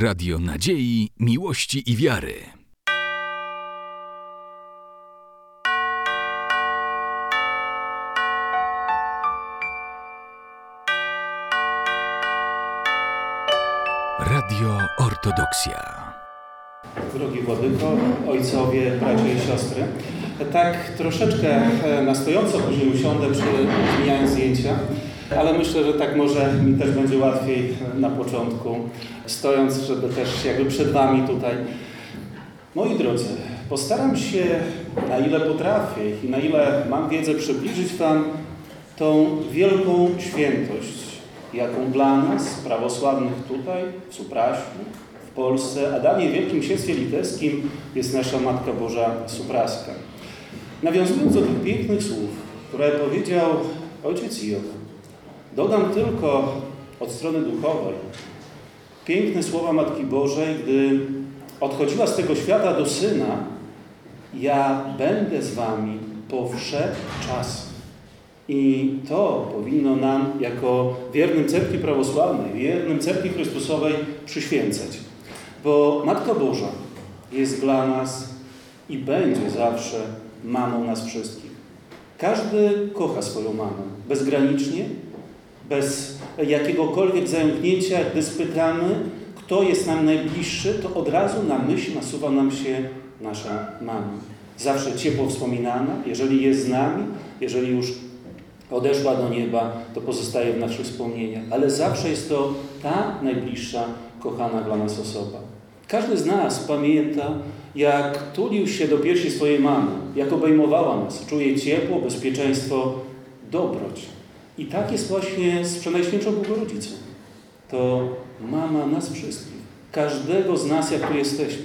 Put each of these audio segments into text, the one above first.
Radio Nadziei, Miłości i Wiary. Radio Ortodoksja. Drogi Władyko, ojcowie, bracia i siostry, tak troszeczkę e, na stojąco później usiądę, zmieniając zdjęcia, ale myślę, że tak może mi też będzie łatwiej na początku, stojąc, żeby też jakby przed Wami tutaj. Moi drodzy, postaram się na ile potrafię i na ile mam wiedzę przybliżyć Wam tą wielką świętość, jaką dla nas, prawosławnych tutaj, w Supraślu, w Polsce, a dalej w Wielkim Księstwie Litewskim jest nasza Matka Boża Supraska. Nawiązując do tych pięknych słów, które powiedział ojciec Job, dodam tylko od strony duchowej piękne słowa Matki Bożej, gdy odchodziła z tego świata do Syna, ja będę z wami po czasy. I to powinno nam, jako wiernym Cerkwi Prawosławnej, wiernym Cerkwi Chrystusowej przyświęcać. Bo Matka Boża jest dla nas i będzie zawsze mamą nas wszystkich. Każdy kocha swoją mamę bezgranicznie, bez jakiegokolwiek zająknięcia, gdy spytamy, kto jest nam najbliższy, to od razu na myśl nasuwa nam się nasza mama. Zawsze ciepło wspominana, jeżeli jest z nami, jeżeli już odeszła do nieba, to pozostaje w naszych wspomnieniach, ale zawsze jest to ta najbliższa, kochana dla nas osoba. Każdy z nas pamięta, jak tulił się do piersi swojej mamy, jak obejmowała nas, czuje ciepło, bezpieczeństwo, dobroć. I tak jest właśnie z Przenajświętszą Bogorodzicą. To mama nas wszystkich, każdego z nas, jak tu jesteśmy.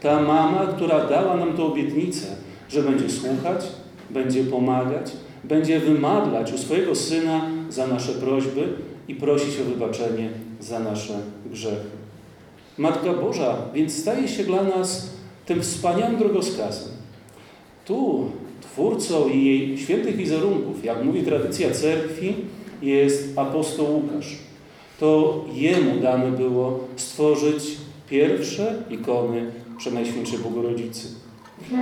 Ta mama, która dała nam tę obietnicę, że będzie słuchać, będzie pomagać, będzie wymadlać u swojego Syna za nasze prośby i prosić o wybaczenie za nasze grzechy. Matka Boża więc staje się dla nas tym wspaniałym drogowskazem. Tu twórcą jej świętych wizerunków, jak mówi tradycja cerkwi, jest apostoł Łukasz. To jemu dane było stworzyć pierwsze ikony Przenajświętszej Bogorodzicy.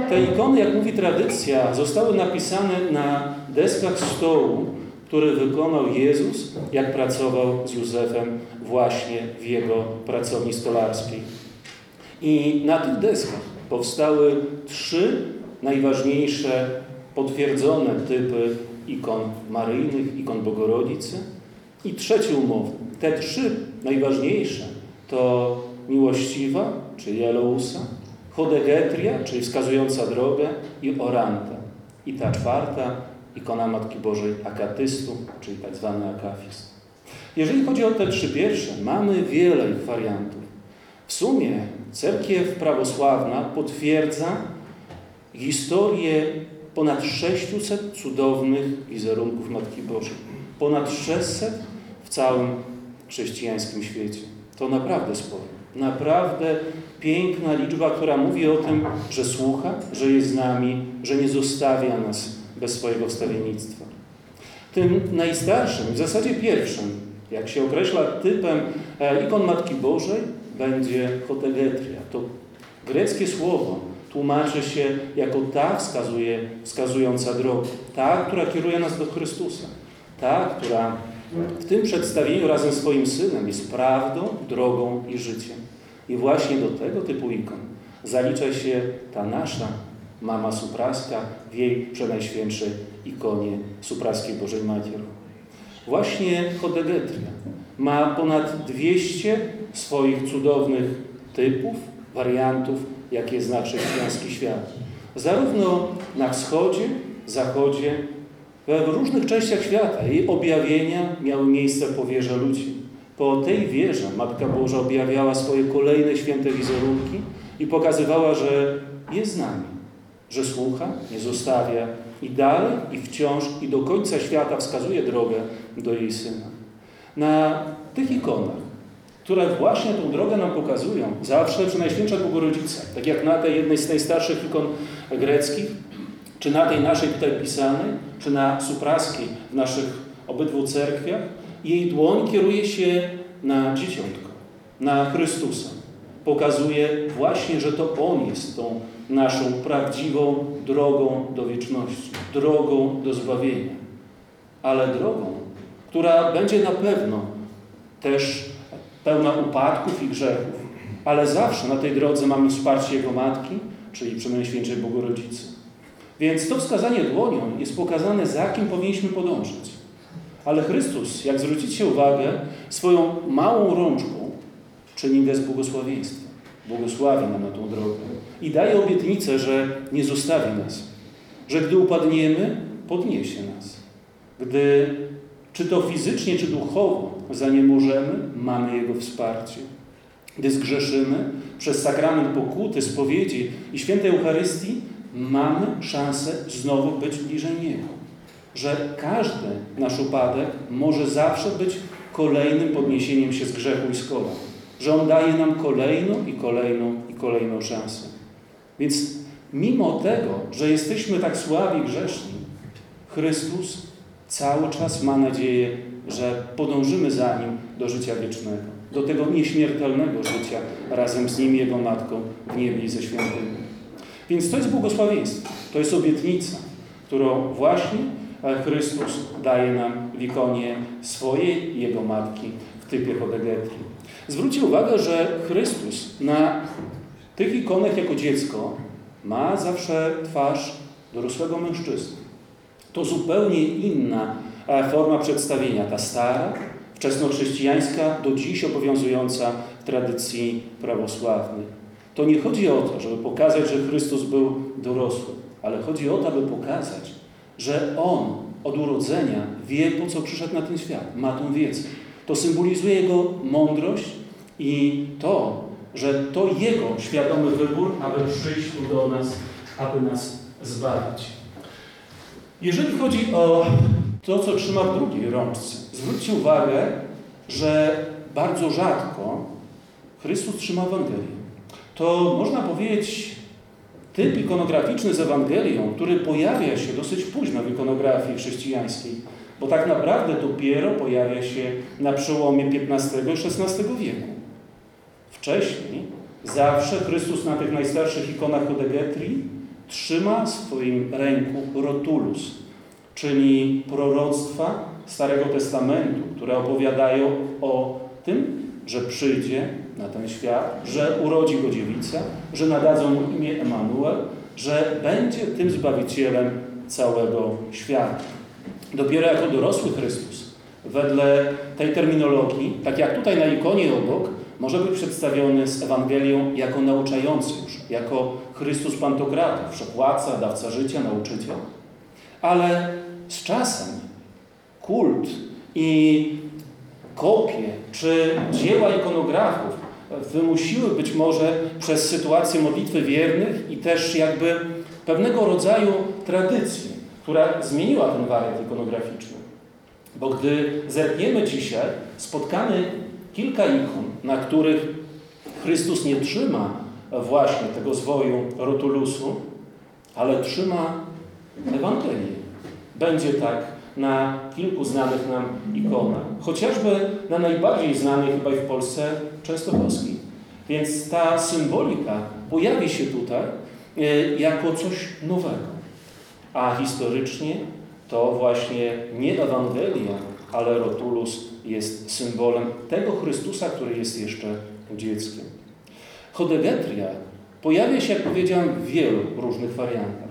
Te ikony, jak mówi tradycja, zostały napisane na deskach stołu, który wykonał Jezus, jak pracował z Józefem właśnie w jego pracowni stolarskiej. I na tych deskach powstały trzy najważniejsze, potwierdzone typy ikon maryjnych, ikon Bogorodzicy. I trzeci umowny. Te trzy najważniejsze to miłościwa, czyli Elousa, Chodegetria, czyli wskazująca drogę i Oranta. I ta czwarta, ikona Matki Bożej Akatystu, czyli tak zwany Akafist. Jeżeli chodzi o te trzy pierwsze, mamy wiele ich wariantów. W sumie cerkiew prawosławna potwierdza historię ponad 600 cudownych wizerunków Matki Bożej. Ponad 600 w całym chrześcijańskim świecie. To naprawdę sporo. Naprawdę piękna liczba, która mówi o tym, że słucha, że jest z nami, że nie zostawia nas bez swojego wstawiennictwa. Tym najstarszym, w zasadzie pierwszym, jak się określa typem e, ikon Matki Bożej, będzie hotegetria. To greckie słowo tłumaczy się jako ta wskazuje, wskazująca drogę. Ta, która kieruje nas do Chrystusa. Ta, która w tym przedstawieniu razem z swoim Synem jest prawdą, drogą i życiem. I właśnie do tego typu ikon zalicza się ta nasza Mama Supraska w jej przenajświętszej ikonie Supraskiej Bożej Matiery. Właśnie Hodegetria ma ponad 200 swoich cudownych typów, wariantów, jakie zna chrześcijański świat. Zarówno na wschodzie, zachodzie, w różnych częściach świata jej objawienia miały miejsce po wierze ludzi. Po tej wierze Matka Boża objawiała swoje kolejne święte wizerunki i pokazywała, że jest z nami, że słucha, nie zostawia i dalej, i wciąż, i do końca świata wskazuje drogę do jej Syna. Na tych ikonach, które właśnie tą drogę nam pokazują, zawsze przy Najświętsza Bogorodzica, tak jak na tej jednej z najstarszych ikon greckich, czy na tej naszej tutaj pisanej, czy na supraskiej w naszych obydwu cerkwiach, jej dłoń kieruje się na dzieciątko. na Chrystusa, pokazuje właśnie, że to On jest tą naszą prawdziwą drogą do wieczności, drogą do zbawienia, ale drogą, która będzie na pewno też pełna upadków i grzechów, ale zawsze na tej drodze mamy wsparcie Jego Matki, czyli Przenajświętszej Bogorodzicy. Więc to wskazanie dłonią jest pokazane, za kim powinniśmy podążać. Ale Chrystus, jak zwrócicie uwagę, swoją małą rączką czyni gest błogosławieństwa. Błogosławi nam na tą drogę. I daje obietnicę, że nie zostawi nas. Że gdy upadniemy, podniesie nas. Gdy, czy to fizycznie, czy duchowo, za nie możemy, mamy Jego wsparcie. Gdy zgrzeszymy, przez sakrament pokuty, spowiedzi i świętej Eucharystii, mamy szansę znowu być bliżej Niego. Że każdy nasz upadek może zawsze być kolejnym podniesieniem się z grzechu i z kolan. Że On daje nam kolejną i kolejną i kolejną szansę. Więc mimo tego, że jesteśmy tak słabi grzeszni, Chrystus cały czas ma nadzieję, że podążymy za Nim do życia wiecznego, do tego nieśmiertelnego życia razem z Nim, Jego Matką w niebie i ze świętymi. Więc to jest błogosławieństwo, to jest obietnica, którą właśnie Chrystus daje nam w ikonie swojej Jego Matki w typie Hodegetri. Zwróćcie uwagę, że Chrystus na tych ikonach jako dziecko ma zawsze twarz dorosłego mężczyzny. To zupełnie inna forma przedstawienia, ta stara, wczesnochrześcijańska, do dziś obowiązująca w tradycji prawosławnej. To nie chodzi o to, żeby pokazać, że Chrystus był dorosły, ale chodzi o to, aby pokazać, że On od urodzenia wie, po co przyszedł na ten świat, ma tą wiedzę. To symbolizuje Jego mądrość i to, że to Jego świadomy wybór, aby przyjść tu do nas, aby nas zbawić. Jeżeli chodzi o to, co trzyma w drugiej rączce, zwróćcie uwagę, że bardzo rzadko Chrystus trzyma Ewangelię. To można powiedzieć typ ikonograficzny z Ewangelią, który pojawia się dosyć późno w ikonografii chrześcijańskiej, bo tak naprawdę dopiero pojawia się na przełomie XV i XVI wieku. Wcześniej zawsze Chrystus na tych najstarszych ikonach Odegetri trzyma w swoim ręku rotulus, czyli proroctwa Starego Testamentu, które opowiadają o tym, że przyjdzie na ten świat, że urodzi go dziewica, że nadadzą mu imię Emanuel, że będzie tym Zbawicielem całego świata. Dopiero jako dorosły Chrystus, wedle tej terminologii, tak jak tutaj na ikonie obok, może być przedstawiony z Ewangelią jako nauczający już, jako Chrystus Pantokratów, przepłaca, dawca życia, nauczyciel. Ale z czasem kult i kopie czy dzieła ikonografów wymusiły być może przez sytuację modlitwy wiernych i też jakby pewnego rodzaju tradycję, która zmieniła ten wariant ikonograficzny. Bo gdy zerkniemy dzisiaj, spotkamy kilka ikon, na których Chrystus nie trzyma właśnie tego zwoju rotulusu, ale trzyma Ewangelię. Będzie tak na kilku znanych nam ikonach. Chociażby na najbardziej znanej chyba i w Polsce Częstochowskiej. Więc ta symbolika pojawi się tutaj e, jako coś nowego. A historycznie to właśnie nie Ewangelia, ale Rotulus jest symbolem tego Chrystusa, który jest jeszcze dzieckiem. Chodegetria pojawia się, jak powiedziałem, w wielu różnych wariantach.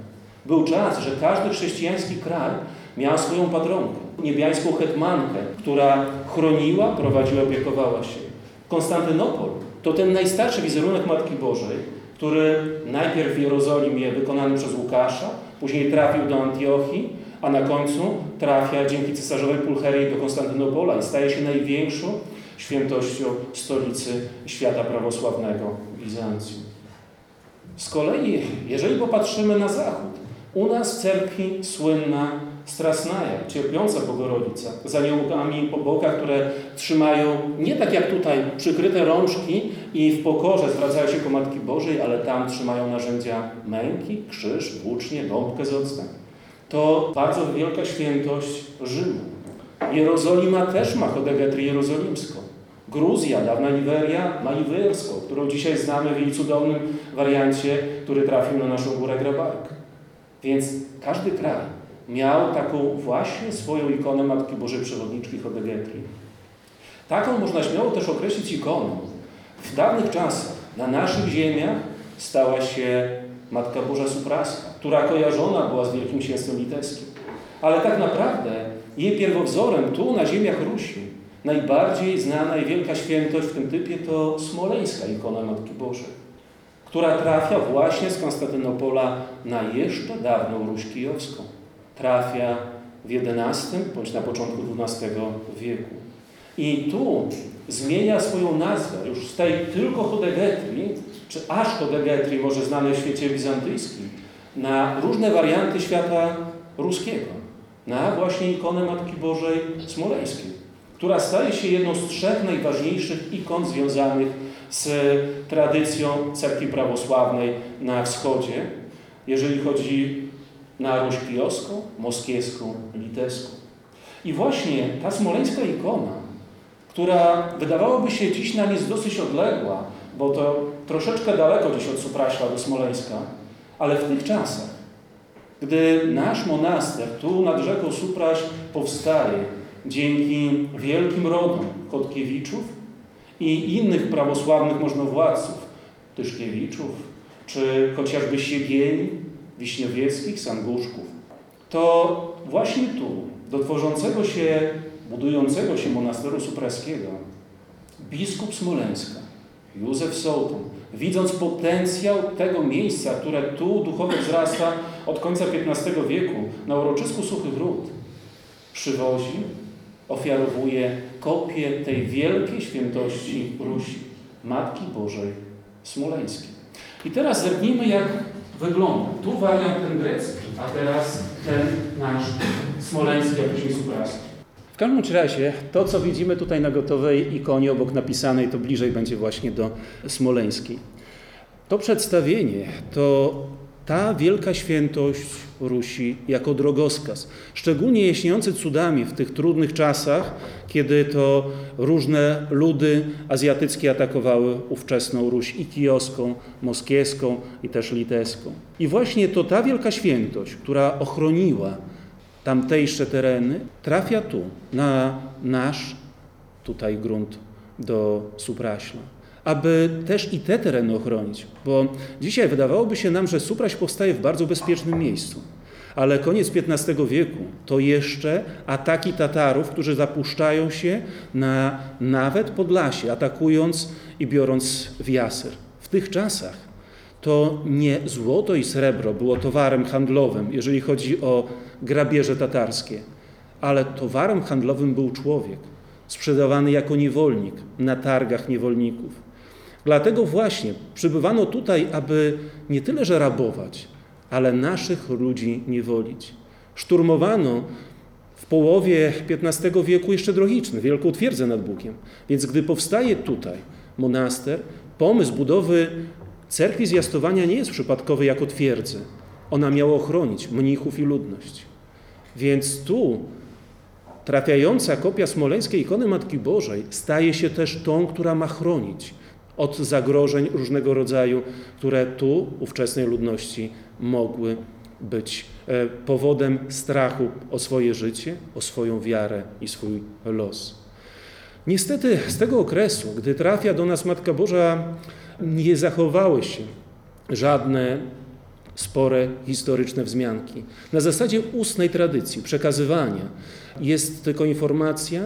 Był czas, że każdy chrześcijański kraj miał swoją patronkę, niebiańską hetmankę, która chroniła, prowadziła, opiekowała się. Konstantynopol to ten najstarszy wizerunek Matki Bożej, który najpierw w Jerozolimie wykonany przez Łukasza, później trafił do Antiochii, a na końcu trafia dzięki cesarzowej Pulcherii do Konstantynopola i staje się największą świętością stolicy świata prawosławnego Bizancjum. Z kolei, jeżeli popatrzymy na zachód, u nas w cerkwi słynna Strasnaja, cierpiąca Bogorodica, z aniołkami po bokach, które trzymają nie tak jak tutaj przykryte rączki i w pokorze zwracają się ku Matki Bożej, ale tam trzymają narzędzia męki, krzyż, włócznie, gąbkę z octem. To bardzo wielka świętość Rzymu. Jerozolima też ma chodegetrię jerozolimską, Gruzja, dawna Niweria, ma Iwersko, którą dzisiaj znamy w jej cudownym wariancie, który trafił na naszą górę Grabark. Więc każdy kraj miał taką właśnie swoją ikonę Matki Bożej Przewodniczki Chodegetry. Taką można śmiało też określić ikoną. W dawnych czasach na naszych ziemiach stała się Matka Boża Supraska, która kojarzona była z Wielkim Księstwem Litewskim. Ale tak naprawdę jej pierwowzorem tu na ziemiach Rusi najbardziej znana i wielka świętość w tym typie to smoleńska ikona Matki Bożej, która trafia właśnie z Konstantynopola na jeszcze dawną Ruś Kijowską. Trafia w XI bądź na początku XII wieku. I tu zmienia swoją nazwę już z tej tylko Hodegetri, czy aż Hodegetri, może znanej w świecie bizantyjskim, na różne warianty świata ruskiego, na właśnie ikonę Matki Bożej Smoleńskiej, która staje się jedną z trzech najważniejszych ikon związanych z tradycją cerkwi prawosławnej na wschodzie, jeżeli chodzi na Ruś Kijowską, moskiewską, litewską. I właśnie ta smoleńska ikona która wydawałoby się dziś nam jest dosyć odległa, bo to troszeczkę daleko gdzieś od Supraśla do Smoleńska, ale w tych czasach, gdy nasz monaster tu nad rzeką Supraś powstaje dzięki wielkim rodom Chodkiewiczów i innych prawosławnych możnowładców, Tyszkiewiczów, czy chociażby Siegieni, Wiśniowieckich, Sanguszków, to właśnie tu, do tworzącego się budującego się monasteru supraskiego, biskup Smoleńska, Józef Sołtun, widząc potencjał tego miejsca, które tu duchowo wzrasta od końca XV wieku na uroczysku Suchych Ród, przywozi, ofiarowuje kopię tej wielkiej świętości Rusi, Matki Bożej Smoleńskiej. I teraz zerknijmy, jak wygląda. Tu wariant ten grecki, a teraz ten nasz smoleński, a później supraski. W każdym razie to, co widzimy tutaj na gotowej ikonie obok napisanej, to bliżej będzie właśnie do smoleńskiej. To przedstawienie to ta wielka świętość Rusi jako drogowskaz, szczególnie jaśniejący cudami w tych trudnych czasach, kiedy to różne ludy azjatyckie atakowały ówczesną Ruś i kijowską, moskiewską i też litewską. I właśnie to ta wielka świętość, która ochroniła tamtejsze tereny, trafia tu, na nasz tutaj grunt do Supraśla. Aby też i te tereny ochronić, bo dzisiaj wydawałoby się nam, że Supraś powstaje w bardzo bezpiecznym miejscu. Ale koniec XV wieku to jeszcze ataki Tatarów, którzy zapuszczają się na nawet Podlasie, atakując i biorąc Wiaser. W tych czasach to nie złoto i srebro było towarem handlowym, jeżeli chodzi o grabieże tatarskie, ale towarem handlowym był człowiek, sprzedawany jako niewolnik na targach niewolników. Dlatego właśnie przybywano tutaj, aby nie tyle że rabować, ale naszych ludzi niewolić. Szturmowano w połowie XV wieku jeszcze Drohiczny, wielką twierdzę nad Bugiem. Więc gdy powstaje tutaj monaster, pomysł budowy cerkwi zjastowania nie jest przypadkowy jako twierdzy. Ona miała ochronić mnichów i ludność. Więc tu trafiająca kopia smoleńskiej ikony Matki Bożej staje się też tą, która ma chronić od zagrożeń różnego rodzaju, które tu ówczesnej ludności mogły być e, powodem strachu o swoje życie, o swoją wiarę i swój los. Niestety z tego okresu, gdy trafia do nas Matka Boża, nie zachowały się żadne spore historyczne wzmianki. Na zasadzie ustnej tradycji, przekazywania jest tylko informacja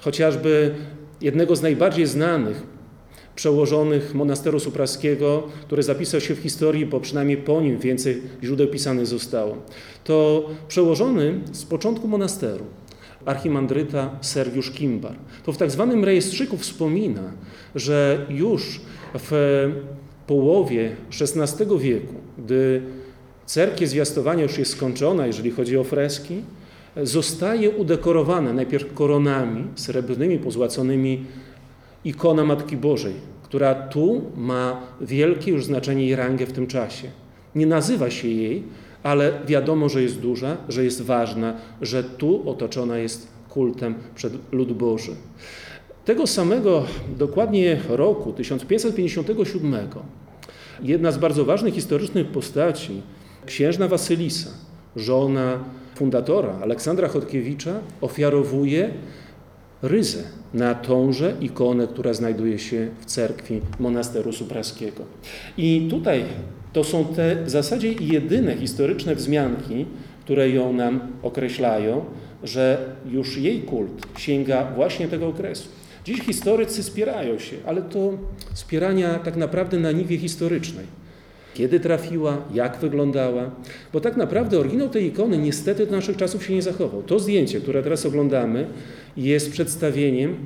chociażby jednego z najbardziej znanych przełożonych monasteru supraskiego, który zapisał się w historii, bo przynajmniej po nim więcej źródeł pisanych zostało. To przełożony z początku monasteru, archimandryta Sergiusz Kimbar. To w tak zwanym rejestrzyku wspomina, że już w połowie XVI wieku, gdy cerkiew zwiastowania już jest skończona, jeżeli chodzi o freski, zostaje udekorowana najpierw koronami srebrnymi, pozłaconymi ikona Matki Bożej, która tu ma wielkie już znaczenie i rangę w tym czasie. Nie nazywa się jej, ale wiadomo, że jest duża, że jest ważna, że tu otoczona jest kultem przed lud Boży. Tego samego dokładnie roku 1557 jedna z bardzo ważnych historycznych postaci, księżna Wasylisa, żona fundatora Aleksandra Chodkiewicza, ofiarowuje ryzę na tąże ikonę, która znajduje się w cerkwi monasteru supraskiego. I tutaj to są te w zasadzie jedyne historyczne wzmianki, które ją nam określają, że już jej kult sięga właśnie tego okresu. Dziś historycy spierają się, ale to spierania tak naprawdę na niwie historycznej. Kiedy trafiła, jak wyglądała, bo tak naprawdę oryginał tej ikony niestety do naszych czasów się nie zachował. To zdjęcie, które teraz oglądamy, jest przedstawieniem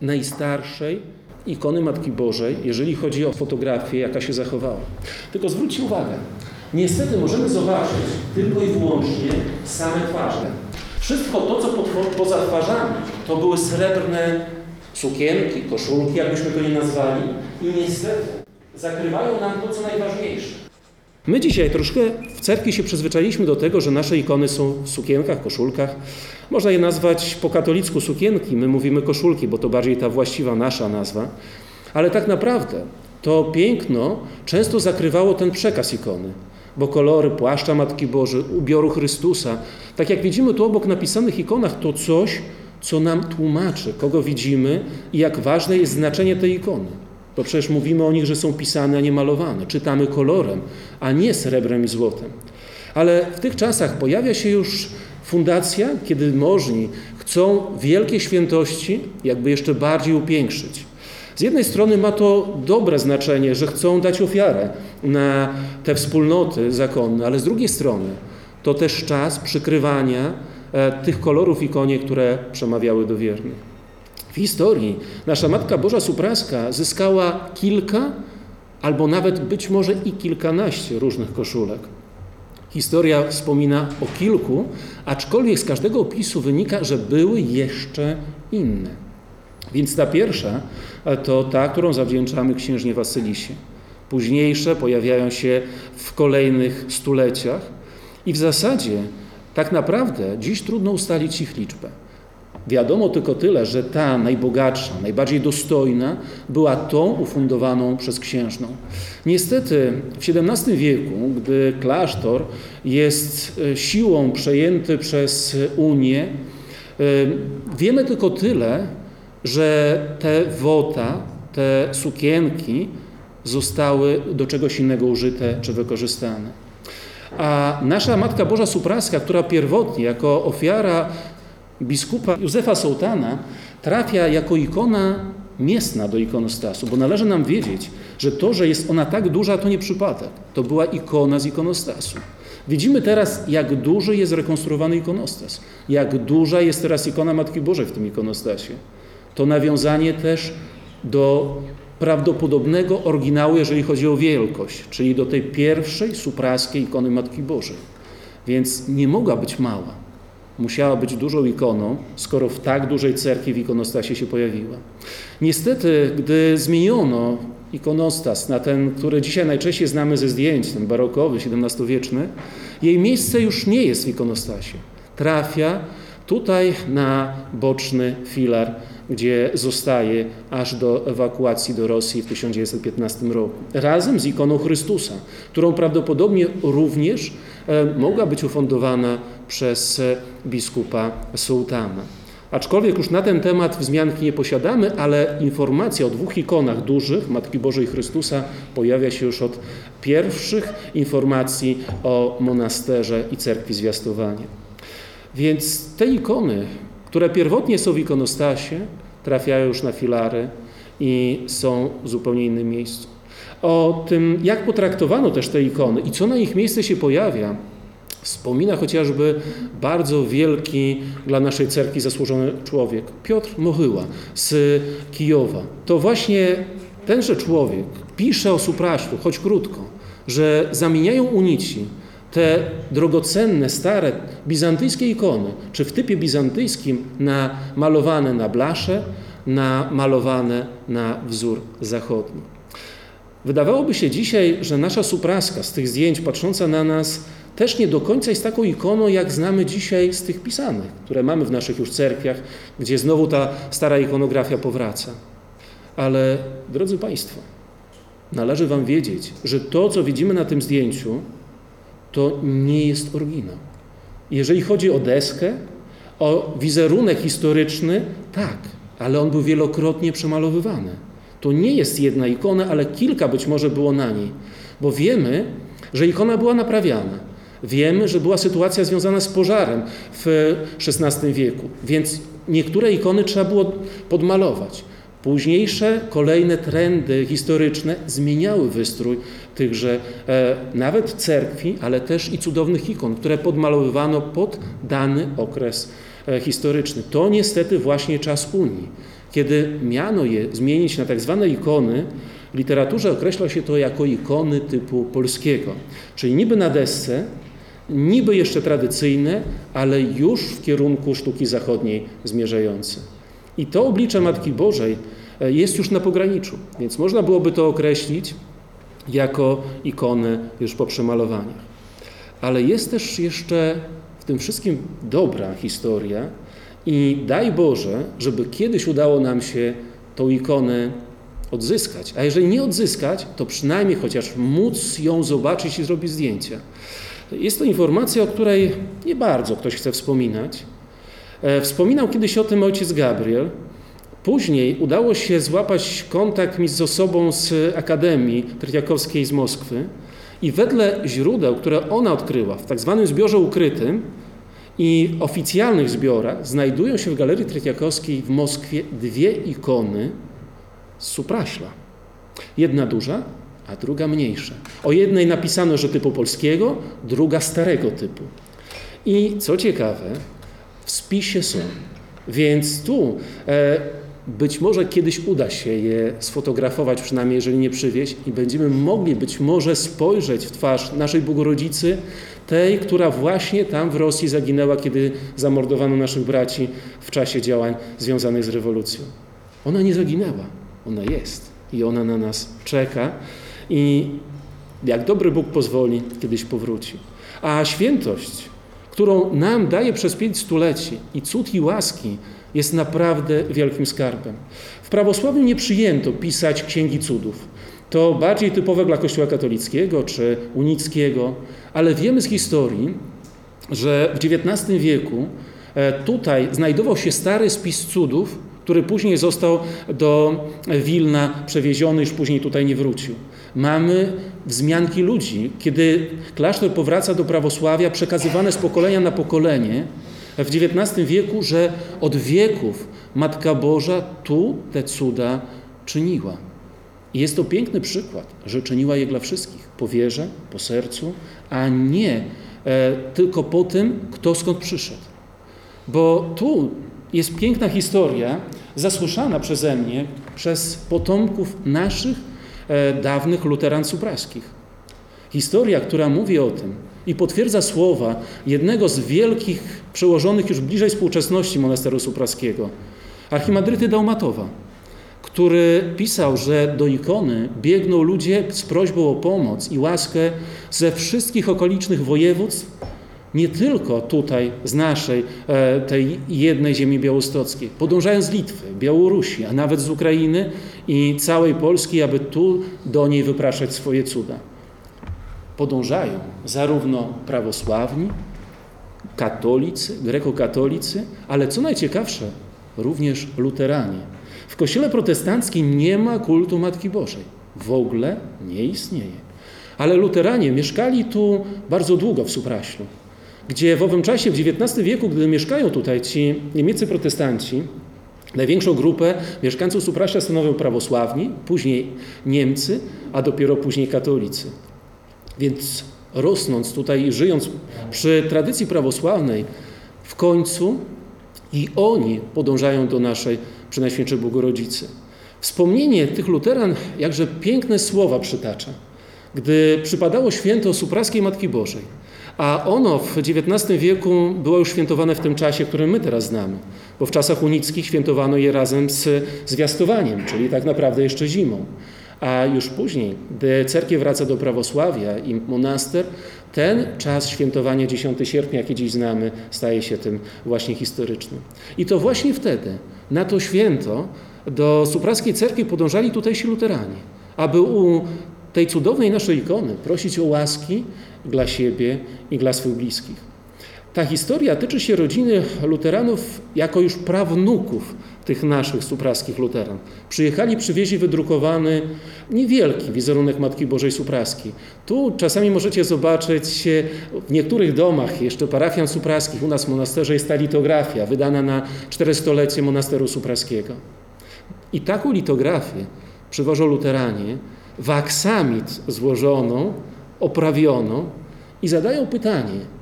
najstarszej ikony Matki Bożej, jeżeli chodzi o fotografię, jaka się zachowała. Tylko zwróćcie uwagę, niestety możemy zobaczyć tylko i wyłącznie same twarze. Wszystko to, co poza twarzami, to były srebrne sukienki, koszulki, jakbyśmy to nie nazwali, i niestety zakrywają nam to, co najważniejsze. My dzisiaj troszkę w cerkwi się przyzwyczailiśmy do tego, że nasze ikony są w sukienkach, koszulkach. Można je nazwać po katolicku sukienki, my mówimy koszulki, bo to bardziej ta właściwa nasza nazwa. Ale tak naprawdę to piękno często zakrywało ten przekaz ikony, bo kolory płaszcza Matki Bożej, ubioru Chrystusa, tak jak widzimy tu obok napisanych ikonach, to coś, co nam tłumaczy, kogo widzimy i jak ważne jest znaczenie tej ikony. Bo przecież mówimy o nich, że są pisane, a nie malowane. Czytamy kolorem, a nie srebrem i złotem. Ale w tych czasach pojawia się już fundacja, kiedy możni chcą wielkie świętości jakby jeszcze bardziej upiększyć. Z jednej strony ma to dobre znaczenie, że chcą dać ofiarę na te wspólnoty zakonne, ale z drugiej strony to też czas przykrywania tych kolorów ikonie, które przemawiały do wiernych. W historii nasza Matka Boża Supraska zyskała kilka, albo nawet być może i kilkanaście różnych koszulek. Historia wspomina o kilku, aczkolwiek z każdego opisu wynika, że były jeszcze inne. Więc ta pierwsza to ta, którą zawdzięczamy księżnie Wasylisie. Późniejsze pojawiają się w kolejnych stuleciach i w zasadzie tak naprawdę dziś trudno ustalić ich liczbę. Wiadomo tylko tyle, że ta najbogatsza, najbardziej dostojna była tą ufundowaną przez księżną. Niestety w XVII wieku, gdy klasztor jest siłą przejęty przez Unię, wiemy tylko tyle, że te wota, te sukienki zostały do czegoś innego użyte czy wykorzystane. A nasza Matka Boża Supraska, która pierwotnie jako ofiara biskupa Józefa Sołtana trafia jako ikona miestna do ikonostasu, bo należy nam wiedzieć, że to, że jest ona tak duża, to nie przypadek. To była ikona z ikonostasu. Widzimy teraz, jak duży jest rekonstruowany ikonostas, jak duża jest teraz ikona Matki Bożej w tym ikonostasie. To nawiązanie też do prawdopodobnego oryginału, jeżeli chodzi o wielkość, czyli do tej pierwszej supraskiej ikony Matki Bożej. Więc nie mogła być mała. Musiała być dużą ikoną, skoro w tak dużej cerkwi w ikonostasie się pojawiła. Niestety, gdy zmieniono ikonostas na ten, który dzisiaj najczęściej znamy ze zdjęć, ten barokowy, XVII-wieczny, jej miejsce już nie jest w ikonostasie. Trafia tutaj na boczny filar gdzie zostaje aż do ewakuacji do Rosji w 1915 roku. Razem z ikoną Chrystusa, którą prawdopodobnie również mogła być ufundowana przez biskupa Sułtana. Aczkolwiek już na ten temat wzmianki nie posiadamy, ale informacja o dwóch ikonach dużych, Matki Bożej Chrystusa, pojawia się już od pierwszych informacji o monasterze i cerkwi zwiastowania. Więc te ikony które pierwotnie są w ikonostasie, trafiają już na filary i są w zupełnie innym miejscu. O tym, jak potraktowano też te ikony i co na ich miejsce się pojawia, wspomina chociażby bardzo wielki dla naszej cerki zasłużony człowiek, Piotr Mochyła z Kijowa. To właśnie tenże człowiek pisze o Supraślu, choć krótko, że zamieniają unici te drogocenne, stare bizantyjskie ikony, czy w typie bizantyjskim na malowane na blasze, na malowane na wzór zachodni. Wydawałoby się dzisiaj, że nasza supraska z tych zdjęć patrząca na nas też nie do końca jest taką ikoną, jak znamy dzisiaj z tych pisanych, które mamy w naszych już cerkwiach, gdzie znowu ta stara ikonografia powraca. Ale, drodzy Państwo, należy Wam wiedzieć, że to, co widzimy na tym zdjęciu, to nie jest oryginał. Jeżeli chodzi o deskę, o wizerunek historyczny, tak, ale on był wielokrotnie przemalowywany. To nie jest jedna ikona, ale kilka być może było na niej, bo wiemy, że ikona była naprawiana. Wiemy, że była sytuacja związana z pożarem w XVI wieku, więc niektóre ikony trzeba było podmalować. Późniejsze, kolejne trendy historyczne zmieniały wystrój tychże e, nawet cerkwi, ale też i cudownych ikon, które podmalowywano pod dany okres e, historyczny. To niestety właśnie czas Unii, kiedy miano je zmienić na tak zwane ikony, w literaturze określa się to jako ikony typu polskiego, czyli niby na desce, niby jeszcze tradycyjne, ale już w kierunku sztuki zachodniej zmierzające. I to oblicze Matki Bożej e, jest już na pograniczu, więc można byłoby to określić jako ikonę już po przemalowaniach. Ale jest też jeszcze w tym wszystkim dobra historia i daj Boże, żeby kiedyś udało nam się tą ikonę odzyskać. A jeżeli nie odzyskać, to przynajmniej chociaż móc ją zobaczyć i zrobić zdjęcia. Jest to informacja, o której nie bardzo ktoś chce wspominać. E, wspominał kiedyś o tym ojciec Gabriel. Później udało się złapać kontakt mi z osobą z Akademii Trytiakowskiej z Moskwy i wedle źródeł, które ona odkryła w tak zwanym zbiorze ukrytym i oficjalnych zbiorach, znajdują się w Galerii Trytiakowskiej w Moskwie dwie ikony z Supraśla. Jedna duża, a druga mniejsza. O jednej napisano, że typu polskiego, druga starego typu. I co ciekawe, w spisie są. Więc tu e, być może kiedyś uda się je sfotografować, przynajmniej jeżeli nie przywieźć, i będziemy mogli być może spojrzeć w twarz naszej Bogorodzicy, tej, która właśnie tam w Rosji zaginęła, kiedy zamordowano naszych braci w czasie działań związanych z rewolucją. Ona nie zaginęła, ona jest i ona na nas czeka i jak dobry Bóg pozwoli, kiedyś powróci. A świętość, którą nam daje przez pięć stuleci i cud i łaski jest naprawdę wielkim skarbem. W prawosławiu nie przyjęto pisać księgi cudów. To bardziej typowe dla Kościoła katolickiego czy unickiego, ale wiemy z historii, że w XIX wieku e, tutaj znajdował się stary spis cudów, który później został do Wilna przewieziony, już później tutaj nie wrócił. Mamy wzmianki ludzi, kiedy klasztor powraca do prawosławia, przekazywane z pokolenia na pokolenie w XIX wieku, że od wieków Matka Boża tu te cuda czyniła. I jest to piękny przykład, że czyniła je dla wszystkich, po wierze, po sercu, a nie e, tylko po tym, kto skąd przyszedł. Bo tu jest piękna historia, zasłyszana przeze mnie, przez potomków naszych dawnych luteranców praskich. Historia, która mówi o tym i potwierdza słowa jednego z wielkich przełożonych już bliżej współczesności monasteru supraskiego, archimadryty Daumatowa, który pisał, że do ikony biegną ludzie z prośbą o pomoc i łaskę ze wszystkich okolicznych województw, nie tylko tutaj z naszej, e, tej jednej ziemi białostockiej, podążają z Litwy, Białorusi, a nawet z Ukrainy i całej Polski, aby tu do niej wypraszać swoje cuda. Podążają zarówno prawosławni, katolicy, grekokatolicy, ale co najciekawsze, również luteranie. W kościele protestanckim nie ma kultu Matki Bożej. W ogóle nie istnieje. Ale luteranie mieszkali tu bardzo długo w Supraślu gdzie w owym czasie, w XIX wieku, gdy mieszkają tutaj ci niemieccy protestanci, największą grupę mieszkańców Supraśla stanowią prawosławni, później Niemcy, a dopiero później katolicy. Więc rosnąc tutaj i żyjąc przy tradycji prawosławnej, w końcu i oni podążają do naszej Przenajświętszej Bogorodzicy. Wspomnienie tych luteran jakże piękne słowa przytacza. Gdy przypadało święto Supraskiej Matki Bożej, a ono w XIX wieku było już świętowane w tym czasie, który my teraz znamy, bo w czasach unickich świętowano je razem z zwiastowaniem, czyli tak naprawdę jeszcze zimą. A już później, gdy cerkiew wraca do prawosławia i monaster, ten czas świętowania 10 sierpnia, jaki dziś znamy, staje się tym właśnie historycznym. I to właśnie wtedy, na to święto, do supraskiej cerkwi podążali tutejsi luteranie, aby u tej cudownej naszej ikony prosić o łaski dla siebie i dla swych bliskich. Ta historia tyczy się rodziny luteranów jako już prawnuków tych naszych supraskich luteran. Przyjechali, przywieźli wydrukowany niewielki wizerunek Matki Bożej Supraskiej. Tu czasami możecie zobaczyć w niektórych domach jeszcze parafian supraskich, u nas w monasterze jest ta litografia wydana na 400-lecie monasteru supraskiego. I taką litografię przywożą luteranie w aksamit złożoną, oprawioną i zadają pytanie –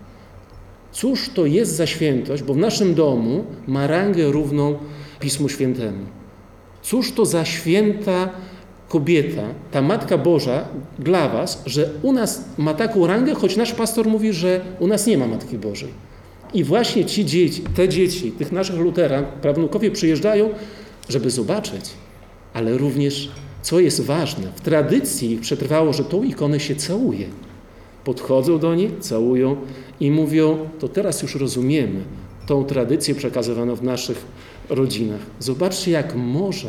Cóż to jest za świętość, bo w naszym domu ma rangę równą Pismu Świętemu. Cóż to za święta kobieta, ta Matka Boża dla Was, że u nas ma taką rangę, choć nasz pastor mówi, że u nas nie ma Matki Bożej. I właśnie ci dzieci, te dzieci, tych naszych luteran, prawnukowie przyjeżdżają, żeby zobaczyć, ale również, co jest ważne, w tradycji przetrwało, że tą ikonę się całuje podchodzą do nich, całują i mówią: To teraz już rozumiemy tą tradycję przekazywaną w naszych rodzinach. Zobaczcie, jak może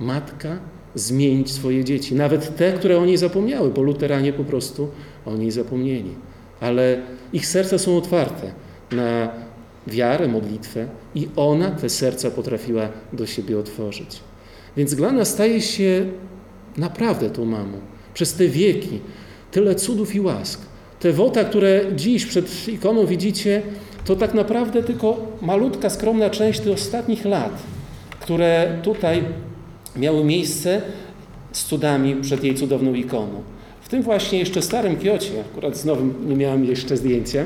matka zmienić swoje dzieci, nawet te, które o niej zapomniały, bo luteranie po prostu o niej zapomnieli. Ale ich serca są otwarte na wiarę, modlitwę i ona te serca potrafiła do siebie otworzyć. Więc dla nas staje się naprawdę tą mamą. Przez te wieki tyle cudów i łask. Te wota, które dziś przed ikoną widzicie, to tak naprawdę tylko malutka, skromna część tych ostatnich lat, które tutaj miały miejsce z cudami przed jej cudowną ikoną. W tym właśnie jeszcze starym Kiocie, akurat znowu nie miałem jeszcze zdjęcia,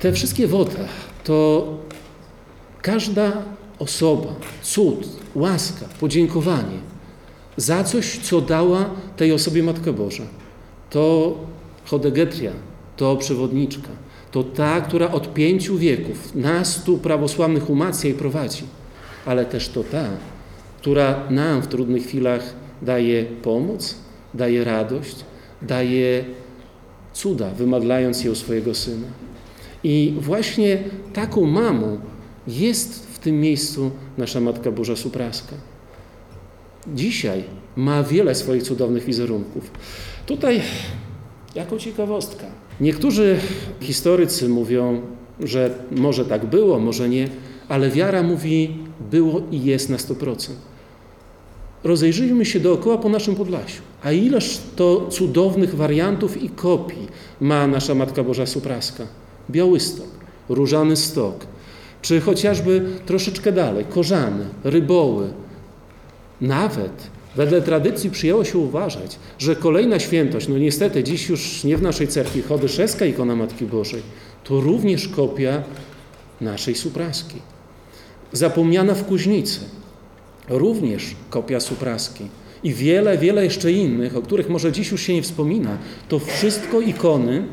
te wszystkie wota to każda osoba, cud, łaska, podziękowanie za coś, co dała tej osobie Matka Boża to Chodegetria, to przewodniczka, to ta, która od pięciu wieków nas tu prawosławnych umacnia i prowadzi, ale też to ta, która nam w trudnych chwilach daje pomoc, daje radość, daje cuda, wymadlając ją swojego syna. I właśnie taką mamą jest w tym miejscu nasza Matka Boża Supraska. Dzisiaj ma wiele swoich cudownych wizerunków. Tutaj jako ciekawostka. Niektórzy historycy mówią, że może tak było, może nie, ale wiara mówi było i jest na 100%. Rozejrzyjmy się dookoła po naszym Podlasiu. A ileż to cudownych wariantów i kopii ma nasza Matka Boża Supraska? Białystok, Różany Stok, czy chociażby troszeczkę dalej, Korzany, Ryboły. Nawet Wedle tradycji przyjęło się uważać, że kolejna świętość, no niestety dziś już nie w naszej cerkwi, Chodyszewska ikona Matki Bożej, to również kopia naszej supraski. Zapomniana w Kuźnicy, również kopia supraski. I wiele, wiele jeszcze innych, o których może dziś już się nie wspomina, to wszystko ikony,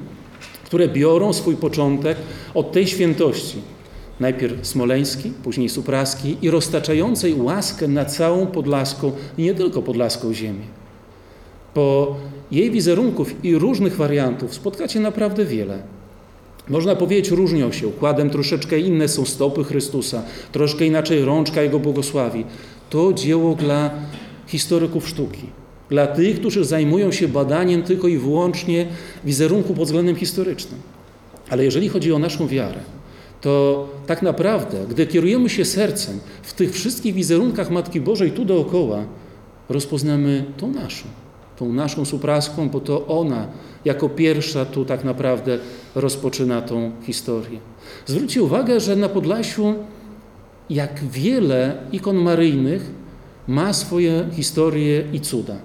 które biorą swój początek od tej świętości, najpierw smoleński, później supraski i roztaczającej łaskę na całą podlaską i nie tylko podlaską ziemię. Po jej wizerunków i różnych wariantów spotkacie naprawdę wiele. Można powiedzieć, różnią się. Układem troszeczkę inne są stopy Chrystusa, troszkę inaczej rączka Jego błogosławi. To dzieło dla historyków sztuki, dla tych, którzy zajmują się badaniem tylko i wyłącznie wizerunku pod względem historycznym. Ale jeżeli chodzi o naszą wiarę, to tak naprawdę, gdy kierujemy się sercem w tych wszystkich wizerunkach Matki Bożej tu dookoła, rozpoznamy tą naszą, tą naszą supraską, bo to ona jako pierwsza tu tak naprawdę rozpoczyna tą historię. Zwróćcie uwagę, że na Podlasiu jak wiele ikon maryjnych ma swoje historie i cuda,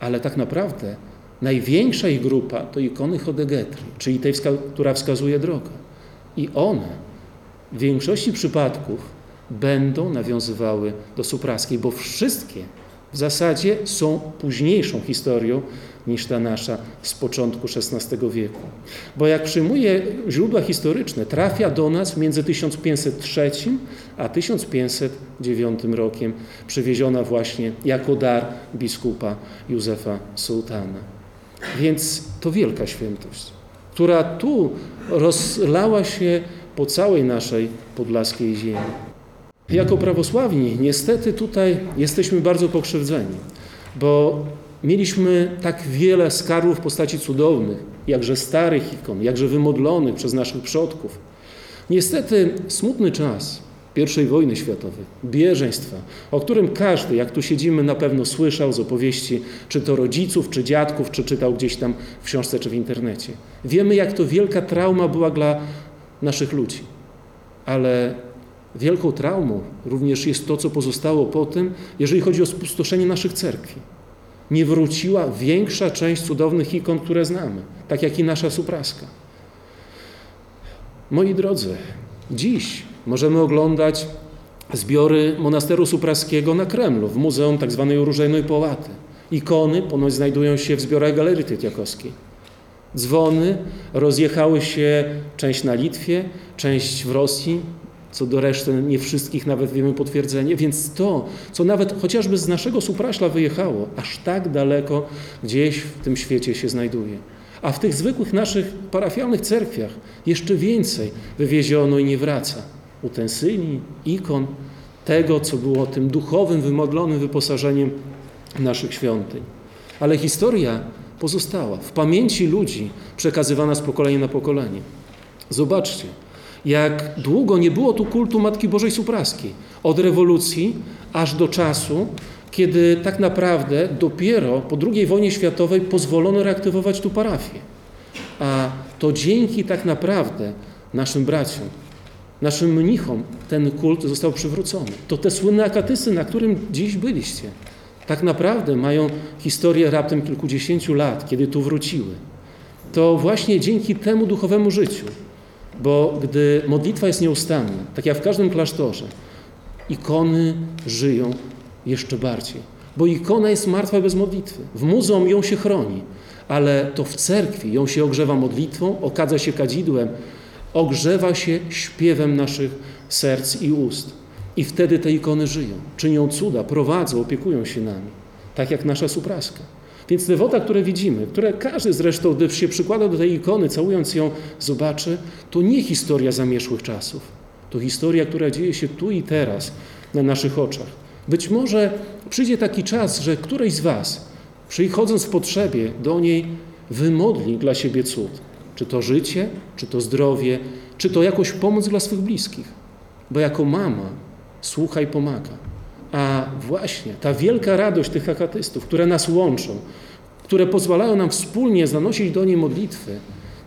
ale tak naprawdę największa ich grupa to ikony Chodegetry, czyli tej, która wskazuje drogę. I one w większości przypadków będą nawiązywały do supraskiej, bo wszystkie w zasadzie są późniejszą historią niż ta nasza z początku XVI wieku. Bo jak przyjmuje źródła historyczne, trafia do nas między 1503 a 1509 rokiem, przywieziona właśnie jako dar biskupa Józefa Sułtana. Więc to wielka świętość, która tu rozlała się po całej naszej podlaskiej ziemi. Jako prawosławni niestety tutaj jesteśmy bardzo pokrzywdzeni, bo mieliśmy tak wiele skarbów w postaci cudownych, jakże starych ikon, jakże wymodlonych przez naszych przodków. Niestety smutny czas I wojny światowej, bieżeństwa, o którym każdy, jak tu siedzimy, na pewno słyszał z opowieści, czy to rodziców, czy dziadków, czy czytał gdzieś tam w książce, czy w internecie. Wiemy, jak to wielka trauma była dla naszych ludzi, ale Wielką traumą również jest to, co pozostało po tym, jeżeli chodzi o spustoszenie naszych cerkwi. Nie wróciła większa część cudownych ikon, które znamy, tak jak i nasza supraska. Moi drodzy, dziś możemy oglądać zbiory monasteru supraskiego na Kremlu, w Muzeum tzw. Tak Różejnej Połaty. Ikony ponoć znajdują się w zbiorach Galerii Tytiakowskiej. Dzwony rozjechały się część na Litwie, część w Rosji, co do reszty nie wszystkich nawet wiemy potwierdzenie, więc to, co nawet chociażby z naszego Supraśla wyjechało, aż tak daleko gdzieś w tym świecie się znajduje. A w tych zwykłych naszych parafialnych cerkwiach jeszcze więcej wywieziono i nie wraca. Utensyli, ikon, tego, co było tym duchowym, wymodlonym wyposażeniem naszych świątyń. Ale historia pozostała w pamięci ludzi, przekazywana z pokolenia na pokolenie. Zobaczcie, jak długo nie było tu kultu Matki Bożej Supraskiej. Od rewolucji aż do czasu, kiedy tak naprawdę dopiero po II wojnie światowej pozwolono reaktywować tu parafię. A to dzięki tak naprawdę naszym braciom, naszym mnichom ten kult został przywrócony. To te słynne akatysy, na którym dziś byliście, tak naprawdę mają historię raptem kilkudziesięciu lat, kiedy tu wróciły. To właśnie dzięki temu duchowemu życiu, bo gdy modlitwa jest nieustanna, tak jak w każdym klasztorze, ikony żyją jeszcze bardziej. Bo ikona jest martwa bez modlitwy. W muzeum ją się chroni, ale to w cerkwi ją się ogrzewa modlitwą, okadza się kadzidłem, ogrzewa się śpiewem naszych serc i ust. I wtedy te ikony żyją, czynią cuda, prowadzą, opiekują się nami. Tak jak nasza supraska. Więc te woda, które widzimy, które każdy zresztą, gdy się przykłada do tej ikony, całując ją, zobaczy, to nie historia zamieszłych czasów. To historia, która dzieje się tu i teraz, na naszych oczach. Być może przyjdzie taki czas, że któryś z Was, przychodząc w potrzebie, do niej wymodli dla siebie cud. Czy to życie, czy to zdrowie, czy to jakąś pomoc dla swych bliskich. Bo jako mama słucha i pomaga. A właśnie ta wielka radość tych akatystów, które nas łączą, które pozwalają nam wspólnie zanosić do niej modlitwy,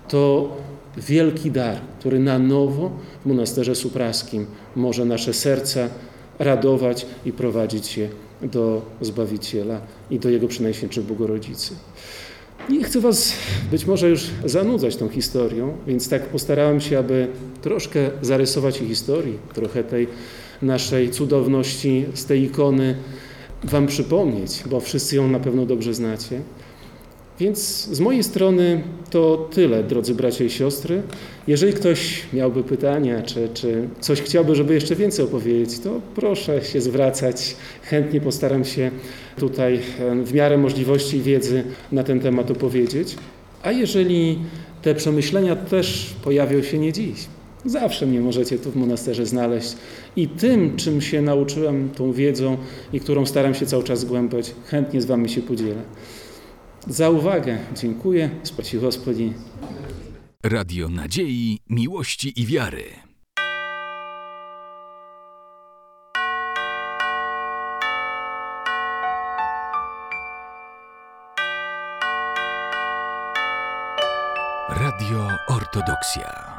to wielki dar, który na nowo w monasterze supraskim może nasze serca radować i prowadzić się do Zbawiciela i do Jego przynajświętszej Bogorodzicy. Nie chcę Was być może już zanudzać tą historią, więc tak postarałem się, aby troszkę zarysować i historii, trochę tej naszej cudowności z tej ikony Wam przypomnieć, bo wszyscy ją na pewno dobrze znacie. Więc z mojej strony to tyle, drodzy bracia i siostry. Jeżeli ktoś miałby pytania, czy, czy coś chciałby, żeby jeszcze więcej opowiedzieć, to proszę się zwracać. Chętnie postaram się tutaj w miarę możliwości i wiedzy na ten temat opowiedzieć. A jeżeli te przemyślenia też pojawią się nie dziś, Zawsze mnie możecie tu w monasterze znaleźć i tym, czym się nauczyłem, tą wiedzą i którą staram się cały czas zgłębiać, chętnie z Wami się podzielę. Za uwagę dziękuję. Spasi Gospodzi. Radio Nadziei, Miłości i Wiary. Radio Ortodoksja.